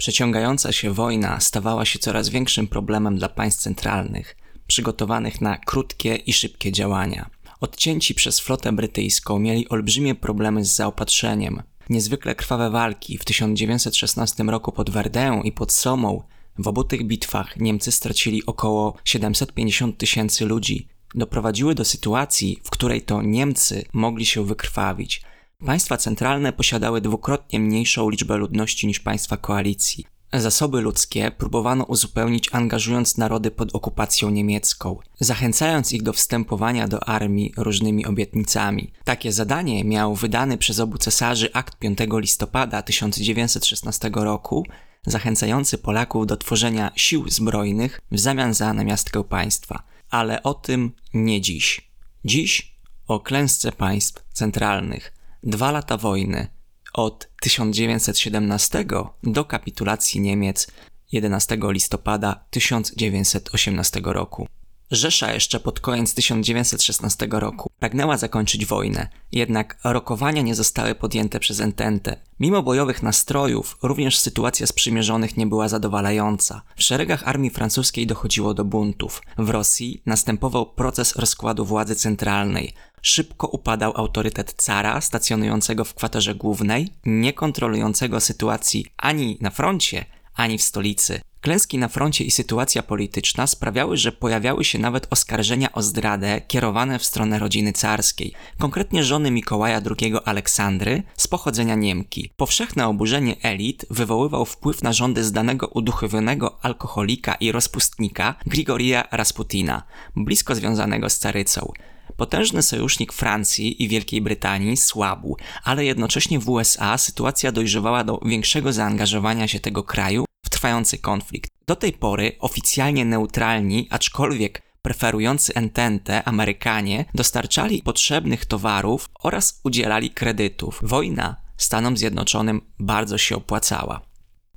Przeciągająca się wojna stawała się coraz większym problemem dla państw centralnych, przygotowanych na krótkie i szybkie działania. Odcięci przez flotę brytyjską mieli olbrzymie problemy z zaopatrzeniem. Niezwykle krwawe walki w 1916 roku pod Verdun i pod Somą. W obu tych bitwach Niemcy stracili około 750 tysięcy ludzi. Doprowadziły do sytuacji, w której to Niemcy mogli się wykrwawić. Państwa centralne posiadały dwukrotnie mniejszą liczbę ludności niż państwa koalicji. Zasoby ludzkie próbowano uzupełnić angażując narody pod okupacją niemiecką, zachęcając ich do wstępowania do armii różnymi obietnicami. Takie zadanie miał wydany przez obu cesarzy akt 5 listopada 1916 roku, zachęcający Polaków do tworzenia sił zbrojnych w zamian za namiastkę państwa. Ale o tym nie dziś. Dziś o klęsce państw centralnych. Dwa lata wojny – od 1917 do kapitulacji Niemiec 11 listopada 1918 roku. Rzesza jeszcze pod koniec 1916 roku pragnęła zakończyć wojnę, jednak rokowania nie zostały podjęte przez Entente. Mimo bojowych nastrojów, również sytuacja sprzymierzonych nie była zadowalająca. W szeregach armii francuskiej dochodziło do buntów. W Rosji następował proces rozkładu władzy centralnej. Szybko upadał autorytet cara stacjonującego w kwaterze głównej, nie kontrolującego sytuacji ani na froncie, ani w stolicy. Klęski na froncie i sytuacja polityczna sprawiały, że pojawiały się nawet oskarżenia o zdradę kierowane w stronę rodziny carskiej, konkretnie żony Mikołaja II Aleksandry z pochodzenia Niemki. Powszechne oburzenie elit wywoływał wpływ na rządy zdanego uduchowionego alkoholika i rozpustnika Grigoria Rasputina, blisko związanego z carycą. Potężny sojusznik Francji i Wielkiej Brytanii słabł, ale jednocześnie w USA sytuacja dojrzewała do większego zaangażowania się tego kraju w trwający konflikt. Do tej pory oficjalnie neutralni, aczkolwiek preferujący Entente Amerykanie dostarczali potrzebnych towarów oraz udzielali kredytów. Wojna Stanom Zjednoczonym bardzo się opłacała.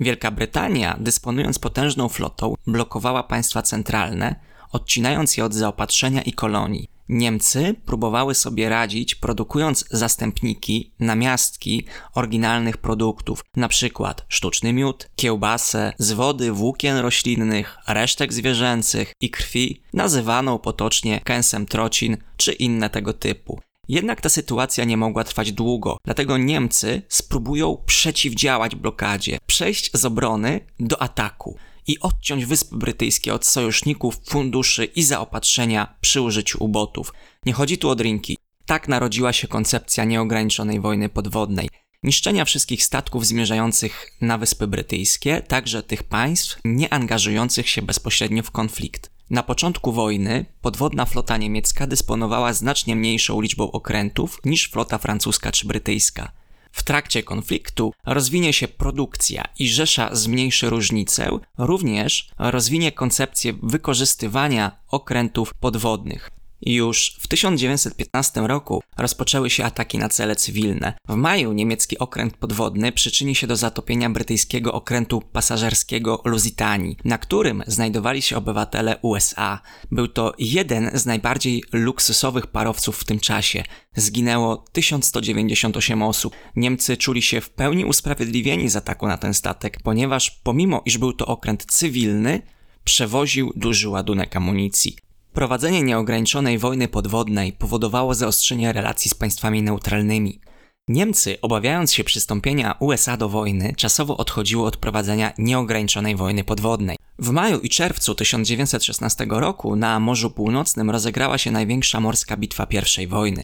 Wielka Brytania, dysponując potężną flotą, blokowała państwa centralne, odcinając je od zaopatrzenia i kolonii. Niemcy próbowały sobie radzić produkując zastępniki, namiastki oryginalnych produktów, przykład sztuczny miód, kiełbasę z wody włókien roślinnych, resztek zwierzęcych i krwi, nazywaną potocznie kęsem trocin czy inne tego typu. Jednak ta sytuacja nie mogła trwać długo, dlatego Niemcy spróbują przeciwdziałać blokadzie, przejść z obrony do ataku i odciąć Wyspy Brytyjskie od sojuszników, funduszy i zaopatrzenia przy użyciu ubotów. Nie chodzi tu o drinki. Tak narodziła się koncepcja nieograniczonej wojny podwodnej. Niszczenia wszystkich statków zmierzających na Wyspy Brytyjskie, także tych państw nie angażujących się bezpośrednio w konflikt. Na początku wojny podwodna flota niemiecka dysponowała znacznie mniejszą liczbą okrętów niż flota francuska czy brytyjska. W trakcie konfliktu rozwinie się produkcja i Rzesza zmniejszy różnicę, również rozwinie koncepcję wykorzystywania okrętów podwodnych. Już w 1915 roku rozpoczęły się ataki na cele cywilne. W maju niemiecki okręt podwodny przyczyni się do zatopienia brytyjskiego okrętu pasażerskiego Lusitanii, na którym znajdowali się obywatele USA. Był to jeden z najbardziej luksusowych parowców w tym czasie. Zginęło 1198 osób. Niemcy czuli się w pełni usprawiedliwieni z ataku na ten statek, ponieważ pomimo iż był to okręt cywilny, przewoził duży ładunek amunicji. Prowadzenie nieograniczonej wojny podwodnej powodowało zaostrzenie relacji z państwami neutralnymi. Niemcy, obawiając się przystąpienia USA do wojny, czasowo odchodziły od prowadzenia nieograniczonej wojny podwodnej. W maju i czerwcu 1916 roku na Morzu Północnym rozegrała się największa morska bitwa I wojny.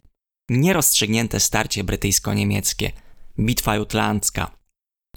Nierozstrzygnięte starcie brytyjsko-niemieckie, bitwa jutlandzka.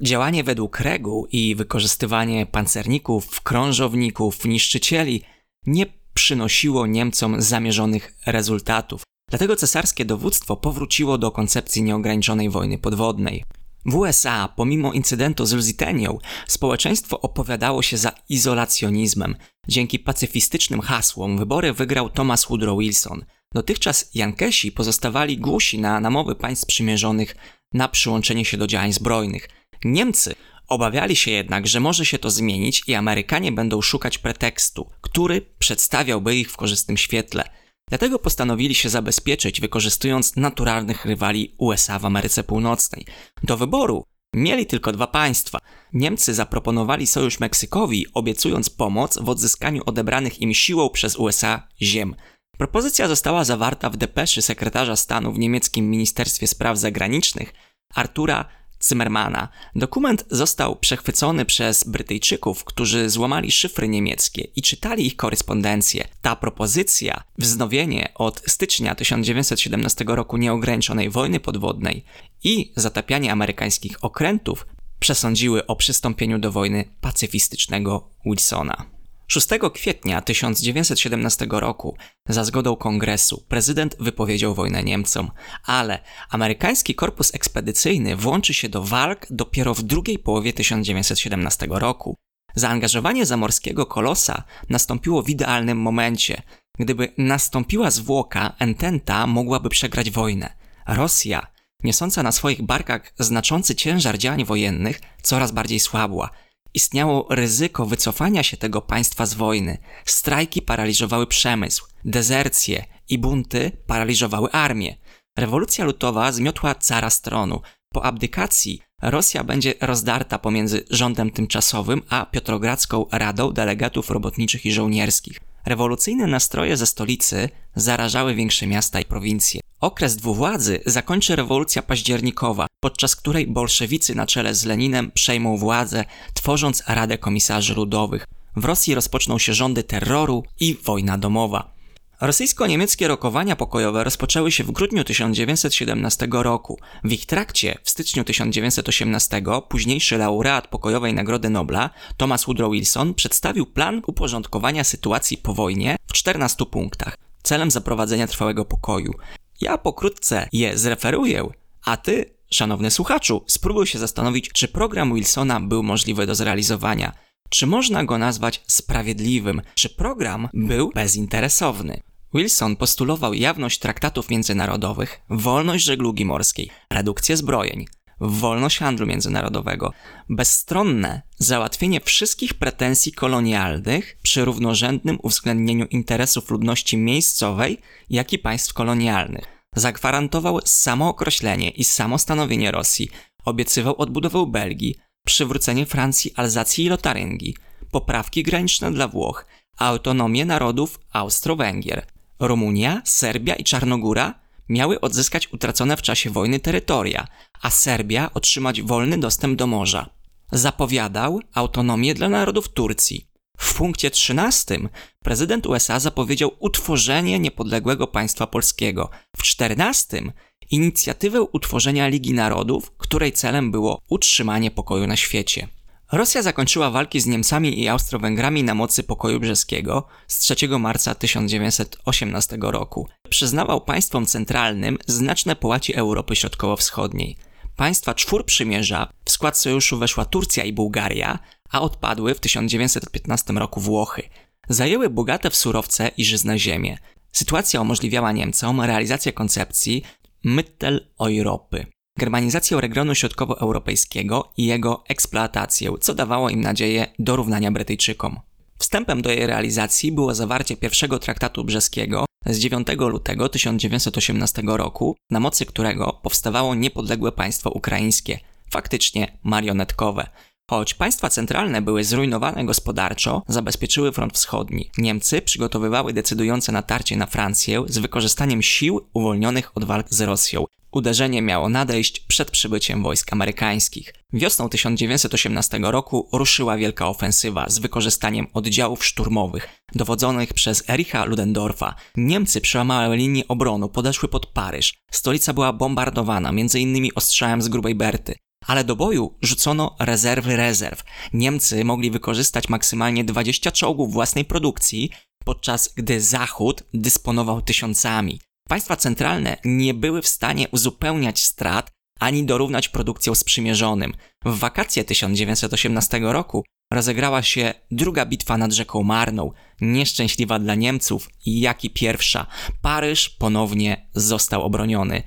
Działanie według reguł i wykorzystywanie pancerników, krążowników, niszczycieli nie przynosiło Niemcom zamierzonych rezultatów. Dlatego cesarskie dowództwo powróciło do koncepcji nieograniczonej wojny podwodnej. W USA, pomimo incydentu z Lusitanią, społeczeństwo opowiadało się za izolacjonizmem. Dzięki pacyfistycznym hasłom wybory wygrał Thomas Woodrow Wilson. Dotychczas Jankesi pozostawali głusi na namowy państw przymierzonych na przyłączenie się do działań zbrojnych. Niemcy Obawiali się jednak, że może się to zmienić i Amerykanie będą szukać pretekstu, który przedstawiałby ich w korzystnym świetle. Dlatego postanowili się zabezpieczyć, wykorzystując naturalnych rywali USA w Ameryce Północnej. Do wyboru Mieli tylko dwa państwa. Niemcy zaproponowali sojusz Meksykowi, obiecując pomoc w odzyskaniu odebranych im siłą przez USA ziem. Propozycja została zawarta w depeszy sekretarza stanu w niemieckim Ministerstwie Spraw Zagranicznych Artura Zimmermana. Dokument został przechwycony przez Brytyjczyków, którzy złamali szyfry niemieckie i czytali ich korespondencję. Ta propozycja, wznowienie od stycznia 1917 roku nieograniczonej wojny podwodnej i zatapianie amerykańskich okrętów przesądziły o przystąpieniu do wojny pacyfistycznego Wilsona. 6 kwietnia 1917 roku, za zgodą kongresu, prezydent wypowiedział wojnę Niemcom, ale amerykański korpus ekspedycyjny włączy się do walk dopiero w drugiej połowie 1917 roku. Zaangażowanie zamorskiego kolosa nastąpiło w idealnym momencie. Gdyby nastąpiła zwłoka, Ententa mogłaby przegrać wojnę. Rosja, niosąca na swoich barkach znaczący ciężar działań wojennych, coraz bardziej słabła – Istniało ryzyko wycofania się tego państwa z wojny. Strajki paraliżowały przemysł, dezercje i bunty paraliżowały armię. Rewolucja lutowa zmiotła cara stronu. Po abdykacji Rosja będzie rozdarta pomiędzy rządem tymczasowym a Piotrogradzką Radą Delegatów Robotniczych i Żołnierskich. Rewolucyjne nastroje ze stolicy zarażały większe miasta i prowincje. Okres dwuwładzy zakończy rewolucja październikowa, podczas której bolszewicy na czele z Leninem przejmą władzę, tworząc Radę Komisarzy Ludowych. W Rosji rozpoczną się rządy terroru i wojna domowa. Rosyjsko-niemieckie rokowania pokojowe rozpoczęły się w grudniu 1917 roku. W ich trakcie w styczniu 1918 późniejszy laureat pokojowej Nagrody Nobla Thomas Woodrow Wilson przedstawił plan uporządkowania sytuacji po wojnie w 14 punktach celem zaprowadzenia trwałego pokoju. Ja pokrótce je zreferuję, a ty, szanowny słuchaczu, spróbuj się zastanowić, czy program Wilsona był możliwy do zrealizowania. Czy można go nazwać sprawiedliwym? Czy program był bezinteresowny? Wilson postulował jawność traktatów międzynarodowych, wolność żeglugi morskiej, redukcję zbrojeń, wolność handlu międzynarodowego, bezstronne załatwienie wszystkich pretensji kolonialnych przy równorzędnym uwzględnieniu interesów ludności miejscowej, jak i państw kolonialnych. Zagwarantował samookreślenie i samostanowienie Rosji, obiecywał odbudowę Belgii, przywrócenie Francji, Alzacji i Lotaryngii, poprawki graniczne dla Włoch, autonomię narodów Austro-Węgier. Rumunia, Serbia i Czarnogóra miały odzyskać utracone w czasie wojny terytoria, a Serbia otrzymać wolny dostęp do morza. Zapowiadał autonomię dla narodów Turcji. W punkcie 13 prezydent USA zapowiedział utworzenie niepodległego państwa polskiego. W 14 inicjatywę utworzenia Ligi Narodów, której celem było utrzymanie pokoju na świecie. Rosja zakończyła walki z Niemcami i Austro-Węgrami na mocy pokoju brzeskiego z 3 marca 1918 roku. Przyznawał państwom centralnym znaczne połaci Europy Środkowo-Wschodniej. Państwa czwór przymierza w skład sojuszu weszła Turcja i Bułgaria, a odpadły w 1915 roku Włochy. Zajęły bogate w surowce i żyzne ziemię. Sytuacja umożliwiała Niemcom realizację koncepcji Mitteleuropy germanizację regionu środkowoeuropejskiego i jego eksploatację, co dawało im nadzieję dorównania Brytyjczykom. Wstępem do jej realizacji było zawarcie pierwszego traktatu brzeskiego z 9 lutego 1918 roku, na mocy którego powstawało niepodległe państwo ukraińskie, faktycznie marionetkowe. Choć państwa centralne były zrujnowane gospodarczo, zabezpieczyły front wschodni. Niemcy przygotowywały decydujące natarcie na Francję z wykorzystaniem sił uwolnionych od walk z Rosją, Uderzenie miało nadejść przed przybyciem wojsk amerykańskich. Wiosną 1918 roku ruszyła wielka ofensywa z wykorzystaniem oddziałów szturmowych dowodzonych przez Ericha Ludendorfa. Niemcy przełamały linię obronu, podeszły pod Paryż. Stolica była bombardowana, m.in. ostrzałem z grubej Berty. Ale do boju rzucono rezerwy rezerw. Niemcy mogli wykorzystać maksymalnie 20 czołgów własnej produkcji, podczas gdy Zachód dysponował tysiącami. Państwa centralne nie były w stanie uzupełniać strat ani dorównać produkcją sprzymierzonym. W wakacje 1918 roku rozegrała się druga bitwa nad rzeką Marną, nieszczęśliwa dla Niemców jak i pierwsza. Paryż ponownie został obroniony.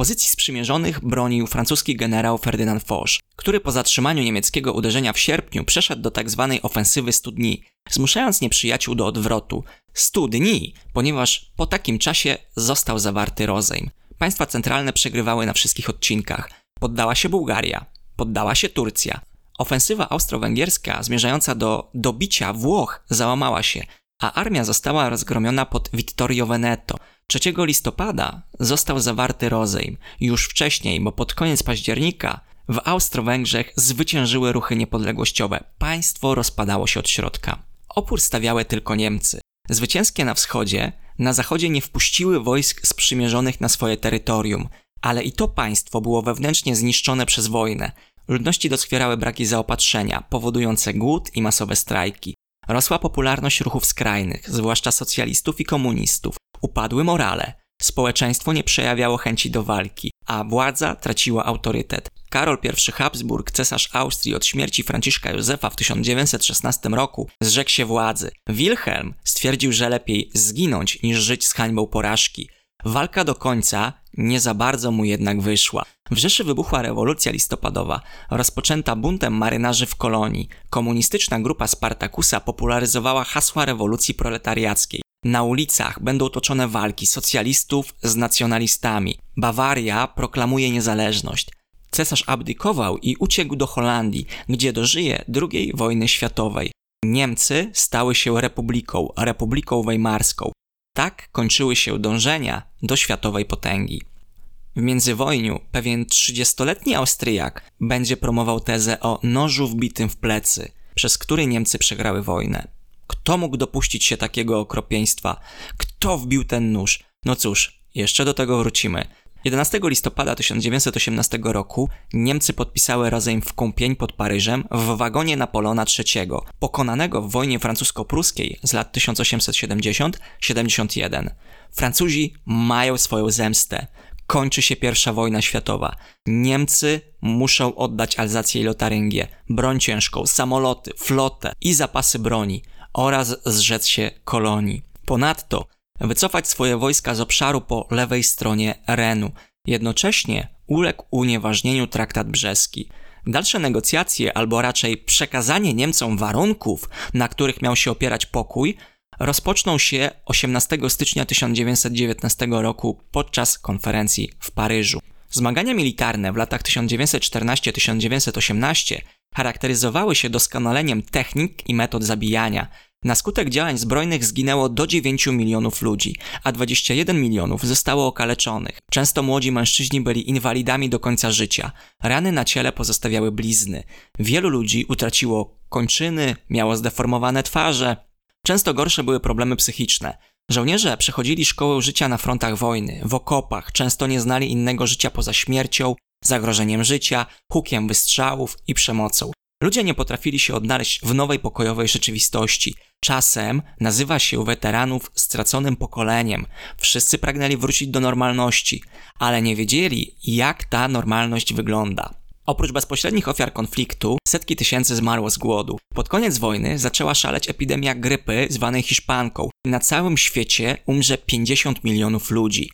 Pozycji sprzymierzonych bronił francuski generał Ferdynand Foch, który po zatrzymaniu niemieckiego uderzenia w sierpniu przeszedł do tzw. Tak ofensywy 100 dni, zmuszając nieprzyjaciół do odwrotu. 100 dni, ponieważ po takim czasie został zawarty rozejm. Państwa centralne przegrywały na wszystkich odcinkach. Poddała się Bułgaria, poddała się Turcja. Ofensywa austro-węgierska zmierzająca do dobicia Włoch załamała się, a armia została rozgromiona pod Vittorio Veneto. 3 listopada został zawarty rozejm. Już wcześniej, bo pod koniec października w Austro-Węgrzech zwyciężyły ruchy niepodległościowe. Państwo rozpadało się od środka. Opór stawiały tylko Niemcy. Zwycięskie na wschodzie, na zachodzie nie wpuściły wojsk sprzymierzonych na swoje terytorium, ale i to państwo było wewnętrznie zniszczone przez wojnę. Ludności doskwierały braki zaopatrzenia, powodujące głód i masowe strajki. Rosła popularność ruchów skrajnych, zwłaszcza socjalistów i komunistów. Upadły morale. Społeczeństwo nie przejawiało chęci do walki, a władza traciła autorytet. Karol I Habsburg, cesarz Austrii od śmierci Franciszka Józefa w 1916 roku, zrzekł się władzy. Wilhelm stwierdził, że lepiej zginąć niż żyć z hańbą porażki. Walka do końca nie za bardzo mu jednak wyszła. W Rzeszy wybuchła rewolucja listopadowa, rozpoczęta buntem marynarzy w kolonii. Komunistyczna grupa Spartakusa popularyzowała hasła rewolucji proletariackiej. Na ulicach będą toczone walki socjalistów z nacjonalistami. Bawaria proklamuje niezależność. Cesarz abdykował i uciekł do Holandii, gdzie dożyje II wojny światowej. Niemcy stały się republiką, Republiką Weimarską. Tak kończyły się dążenia do światowej potęgi. W międzywojniu pewien 30-letni Austriak będzie promował tezę o nożu wbitym w plecy, przez który Niemcy przegrały wojnę. Kto mógł dopuścić się takiego okropieństwa? Kto wbił ten nóż? No cóż, jeszcze do tego wrócimy. 11 listopada 1918 roku Niemcy podpisały rozejm w Kąpień pod Paryżem w wagonie Napoleona III, pokonanego w wojnie francusko-pruskiej z lat 1870-71. Francuzi mają swoją zemstę. Kończy się pierwsza wojna światowa. Niemcy muszą oddać Alzację i Lotaryngię, broń ciężką, samoloty, flotę i zapasy broni oraz zrzec się kolonii. Ponadto wycofać swoje wojska z obszaru po lewej stronie Renu. Jednocześnie uległ unieważnieniu traktat brzeski. Dalsze negocjacje, albo raczej przekazanie Niemcom warunków, na których miał się opierać pokój, rozpoczną się 18 stycznia 1919 roku podczas konferencji w Paryżu. Zmagania militarne w latach 1914-1918 charakteryzowały się doskonaleniem technik i metod zabijania. Na skutek działań zbrojnych zginęło do 9 milionów ludzi, a 21 milionów zostało okaleczonych. Często młodzi mężczyźni byli inwalidami do końca życia. Rany na ciele pozostawiały blizny. Wielu ludzi utraciło kończyny, miało zdeformowane twarze. Często gorsze były problemy psychiczne. Żołnierze przechodzili szkołę życia na frontach wojny, w okopach, często nie znali innego życia poza śmiercią, zagrożeniem życia, hukiem wystrzałów i przemocą. Ludzie nie potrafili się odnaleźć w nowej pokojowej rzeczywistości. Czasem nazywa się weteranów straconym pokoleniem. Wszyscy pragnęli wrócić do normalności, ale nie wiedzieli, jak ta normalność wygląda. Oprócz bezpośrednich ofiar konfliktu, setki tysięcy zmarło z głodu. Pod koniec wojny zaczęła szaleć epidemia grypy zwanej hiszpanką. Na całym świecie umrze 50 milionów ludzi.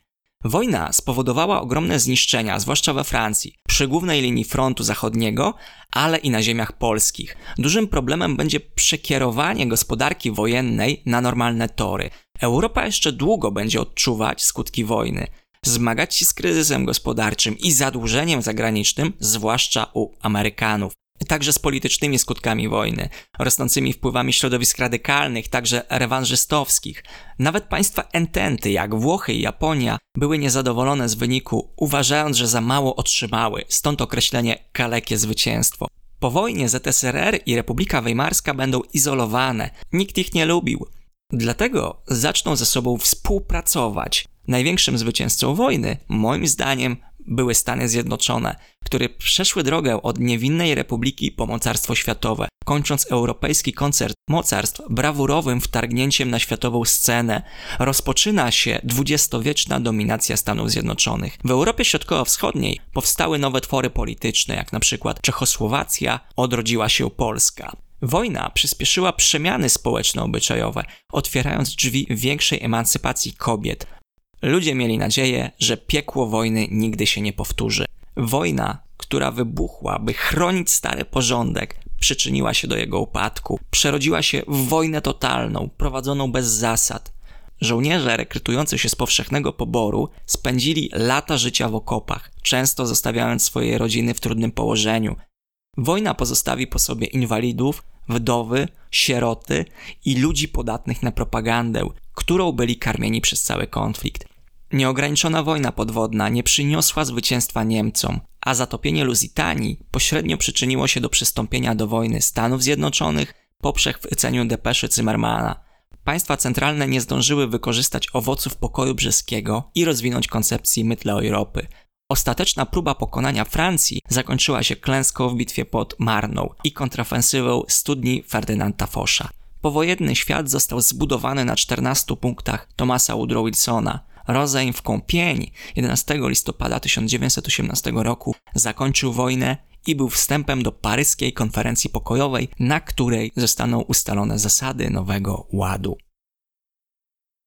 Wojna spowodowała ogromne zniszczenia, zwłaszcza we Francji, przy głównej linii frontu zachodniego, ale i na ziemiach polskich. Dużym problemem będzie przekierowanie gospodarki wojennej na normalne tory. Europa jeszcze długo będzie odczuwać skutki wojny zmagać się z kryzysem gospodarczym i zadłużeniem zagranicznym, zwłaszcza u Amerykanów. Także z politycznymi skutkami wojny, rosnącymi wpływami środowisk radykalnych, także rewanżystowskich. Nawet państwa ententy, jak Włochy i Japonia, były niezadowolone z wyniku, uważając, że za mało otrzymały, stąd określenie kalekie zwycięstwo. Po wojnie ZSRR i Republika Weimarska będą izolowane, nikt ich nie lubił. Dlatego zaczną ze sobą współpracować. Największym zwycięzcą wojny, moim zdaniem, były Stany Zjednoczone, które przeszły drogę od niewinnej republiki po mocarstwo światowe, kończąc europejski koncert mocarstw brawurowym wtargnięciem na światową scenę. Rozpoczyna się dwudziestowieczna dominacja Stanów Zjednoczonych. W Europie Środkowo-Wschodniej powstały nowe twory polityczne, jak na przykład Czechosłowacja, odrodziła się Polska. Wojna przyspieszyła przemiany społeczno-obyczajowe, otwierając drzwi większej emancypacji kobiet, Ludzie mieli nadzieję, że piekło wojny nigdy się nie powtórzy. Wojna, która wybuchła, by chronić stary porządek, przyczyniła się do jego upadku. Przerodziła się w wojnę totalną, prowadzoną bez zasad. Żołnierze rekrutujący się z powszechnego poboru spędzili lata życia w okopach, często zostawiając swoje rodziny w trudnym położeniu. Wojna pozostawi po sobie inwalidów, wdowy, sieroty i ludzi podatnych na propagandę, którą byli karmieni przez cały konflikt. Nieograniczona wojna podwodna nie przyniosła zwycięstwa Niemcom, a zatopienie Lusitanii pośrednio przyczyniło się do przystąpienia do wojny Stanów Zjednoczonych po przechwyceniu depeszy Zimmermana. Państwa centralne nie zdążyły wykorzystać owoców pokoju brzeskiego i rozwinąć koncepcji mytle Europy. Ostateczna próba pokonania Francji zakończyła się klęską w bitwie pod Marną i kontrafensywą studni Ferdynanda Fosza. Powojenny świat został zbudowany na 14 punktach Thomasa Woodrow Wilsona. Rozejm w Kąpień 11 listopada 1918 roku zakończył wojnę i był wstępem do paryskiej konferencji pokojowej, na której zostaną ustalone zasady nowego ładu.